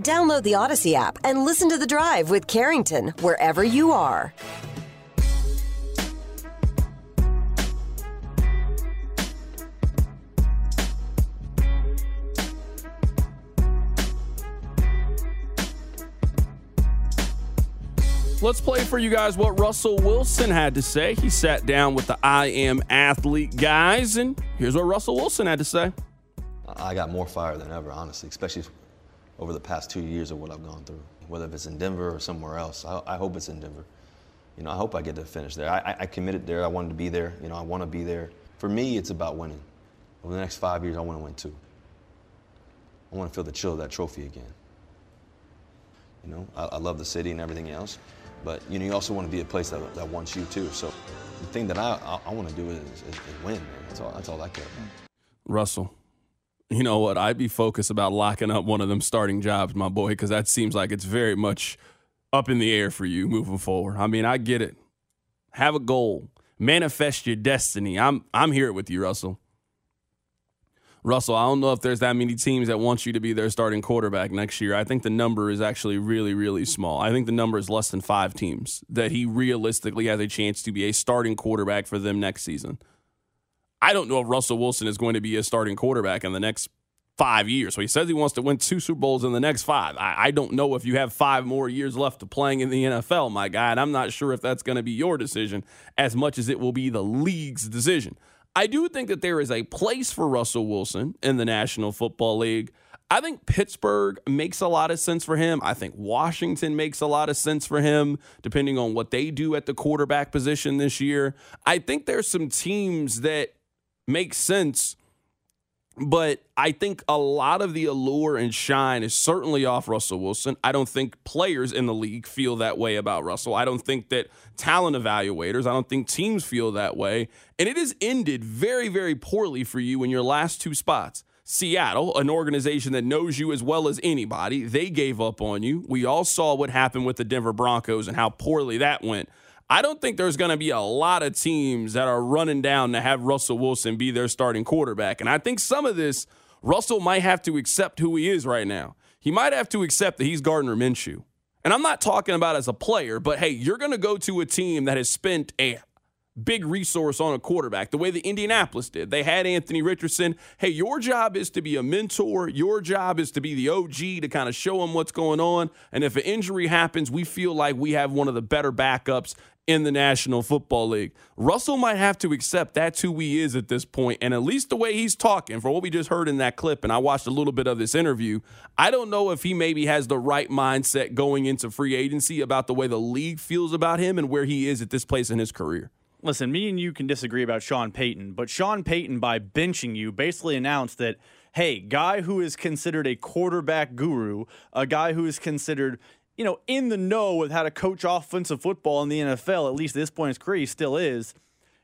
Download the Audacy app and listen to The Drive with Carrington wherever you are. Let's play for you guys what Russell Wilson had to say. He sat down with the I Am Athlete guys, and here's what Russell Wilson had to say. I got more fire than ever, honestly, especially over the past two years of what I've gone through. Whether if it's in Denver or somewhere else, I, I hope it's in Denver. You know, I hope I get to finish there. I, I committed there. I wanted to be there. You know, I want to be there. For me, it's about winning. Over the next five years, I want to win too. I want to feel the chill of that trophy again. You know, I, I love the city and everything else. But you know, you also want to be a place that, that wants you too. So the thing that I, I, I want to do is, is, is, win, man. That's all, that's all I care about. Russell, you know what? I'd be focused about locking up one of them starting jobs, my boy, because that seems like it's very much up in the air for you moving forward. I mean, I get it. Have a goal, manifest your destiny. I'm I'm here with you, Russell. Russell, I don't know if there's that many teams that want you to be their starting quarterback next year. I think the number is actually really, really small. I think the number is less than five teams that he realistically has a chance to be a starting quarterback for them next season. I don't know if Russell Wilson is going to be a starting quarterback in the next five years. So he says he wants to win two Super Bowls in the next five. I, I don't know if you have five more years left to playing in the NFL, my guy. And I'm not sure if that's going to be your decision as much as it will be the league's decision. I do think that there is a place for Russell Wilson in the National Football League. I think Pittsburgh makes a lot of sense for him. I think Washington makes a lot of sense for him, depending on what they do at the quarterback position this year. I think there's some teams that make sense, but I think a lot of the allure and shine is certainly off Russell Wilson. I don't think players in the league feel that way about Russell. I don't think that talent evaluators, I don't think teams feel that way. And it has ended very, very poorly for you in your last two spots. Seattle, an organization that knows you as well as anybody, they gave up on you. We all saw what happened with the Denver Broncos and how poorly that went. I don't think there's going to be a lot of teams that are running down to have Russell Wilson be their starting quarterback. And I think some of this, Russell might have to accept who he is right now. He might have to accept that he's Gardner Minshew. And I'm not talking about as a player, but hey, you're going to go to a team that has spent a big resource on a quarterback, the way the Indianapolis did. They had Anthony Richardson. Hey, your job is to be a mentor. Your job is to be the OG to kind of show them what's going on. And if an injury happens, we feel like we have one of the better backups in the National Football League. Russell might have to accept that's who he is at this point, and at least the way he's talking, for what we just heard in that clip, and I watched a little bit of this interview, I don't know if he maybe has the right mindset going into free agency about the way the league feels about him and where he is at this place in his career. Listen, me and you can disagree about Sean Payton, but Sean Payton, by benching you, basically announced that, hey, guy who is considered a quarterback guru, a guy who is considered, you know, in the know with how to coach offensive football in the NFL, at least at this point in his career, still is,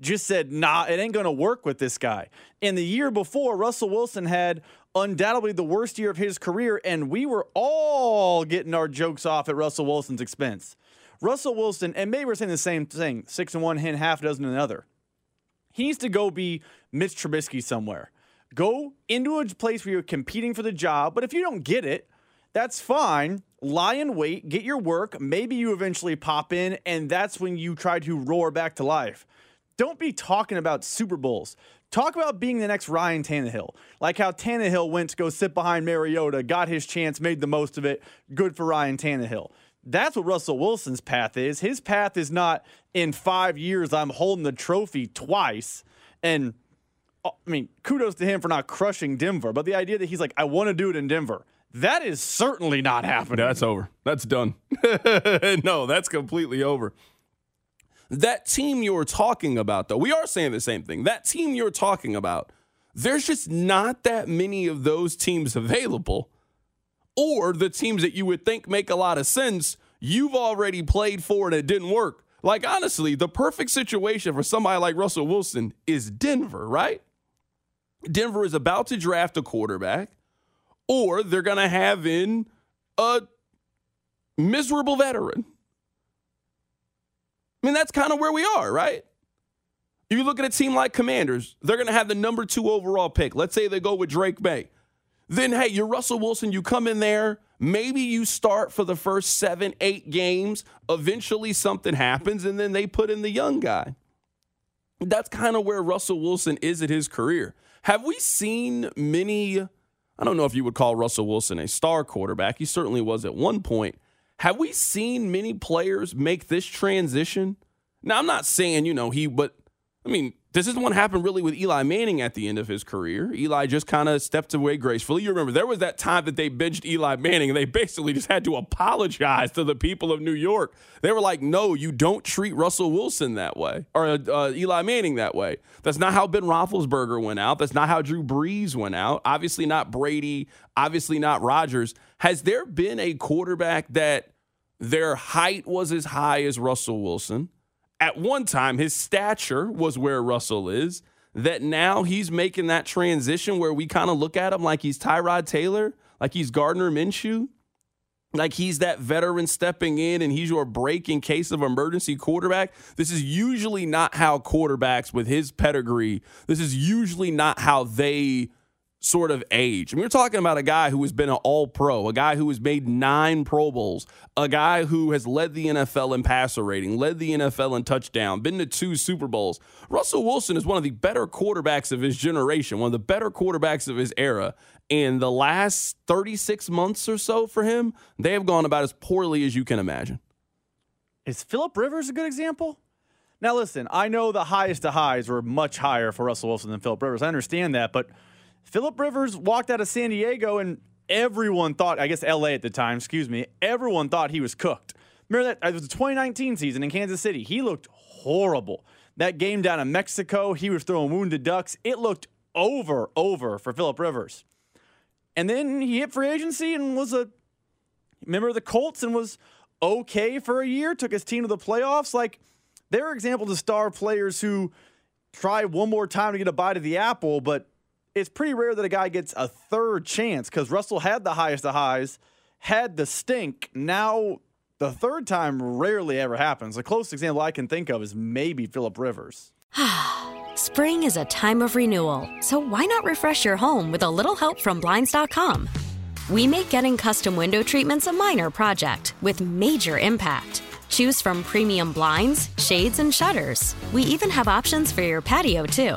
just said, nah, it ain't going to work with this guy. And the year before, Russell Wilson had undoubtedly the worst year of his career, and we were all getting our jokes off at Russell Wilson's expense. Russell Wilson, and maybe we're saying the same thing six and one hand, half a dozen another. He needs to go be Mitch Trubisky somewhere. Go into a place where you're competing for the job, but if you don't get it, that's fine. Lie in wait, get your work. Maybe you eventually pop in, and that's when you try to roar back to life. Don't be talking about Super Bowls. Talk about being the next Ryan Tannehill. Like how Tannehill went to go sit behind Mariota, got his chance, made the most of it. Good for Ryan Tannehill. That's what Russell Wilson's path is. His path is not in five years, I'm holding the trophy twice. And uh, I mean, kudos to him for not crushing Denver. But the idea that he's like, I want to do it in Denver, that is certainly not happening. That's over. That's done. no, that's completely over. That team you're talking about, though, we are saying the same thing. That team you're talking about, there's just not that many of those teams available or the teams that you would think make a lot of sense, you've already played for and it didn't work. Like, honestly, the perfect situation for somebody like Russell Wilson is Denver, right? Denver is about to draft a quarterback, or they're going to have in a miserable veteran. I mean, that's kind of where we are, right? If you look at a team like Commanders, they're going to have the number two overall pick. Let's say they go with Drake Maye then hey, you're Russell Wilson. You come in there. Maybe you start for the first seven, eight games. Eventually, something happens, and then they put in the young guy. That's kind of where Russell Wilson is at his career. Have we seen many? I don't know if you would call Russell Wilson a star quarterback. He certainly was at one point. Have we seen many players make this transition? Now, I'm not saying, you know, he, but I mean, this isn't what happened really with Eli Manning at the end of his career. Eli just kind of stepped away gracefully. You remember there was that time that they benched Eli Manning and they basically just had to apologize to the people of New York. They were like, "No, you don't treat Russell Wilson that way or uh, Eli Manning that way. That's not how Ben Roethlisberger went out. That's not how Drew Brees went out. Obviously not Brady. Obviously not Rodgers. Has there been a quarterback that their height was as high as Russell Wilson?" At one time his stature was where Russell is. That now he's making that transition where we kind of look at him like he's Tyrod Taylor, like he's Gardner Minshew, like he's that veteran stepping in and he's your break in case of emergency quarterback. This is usually not how quarterbacks with his pedigree, this is usually not how they sort of age. I mean, we're talking about a guy who has been an all pro, a guy who has made nine Pro Bowls, a guy who has led the NFL in passer rating, led the NFL in touchdown, been to two Super Bowls. Russell Wilson is one of the better quarterbacks of his generation, one of the better quarterbacks of his era. In the last 36 months or so for him, they have gone about as poorly as you can imagine. Is Philip Rivers a good example? Now, listen, I know the highest of highs were much higher for Russell Wilson than Philip Rivers. I understand that, but – Philip Rivers walked out of San Diego and everyone thought, I guess LA at the time, excuse me, everyone thought he was cooked. Remember that? It was the 2019 season in Kansas City. He looked horrible. That game down in Mexico, he was throwing wounded ducks. It looked over, over for Philip Rivers. And then he hit free agency and was a member of the Colts and was okay for a year, took his team to the playoffs. Like, there are examples of star players who try one more time to get a bite of the apple, but it's pretty rare that a guy gets a third chance because Russell had the highest of highs, had the stink. Now, the third time rarely ever happens. The closest example I can think of is maybe Philip Rivers. Spring is a time of renewal, so why not refresh your home with a little help from Blinds.com? We make getting custom window treatments a minor project with major impact. Choose from premium blinds, shades, and shutters. We even have options for your patio, too.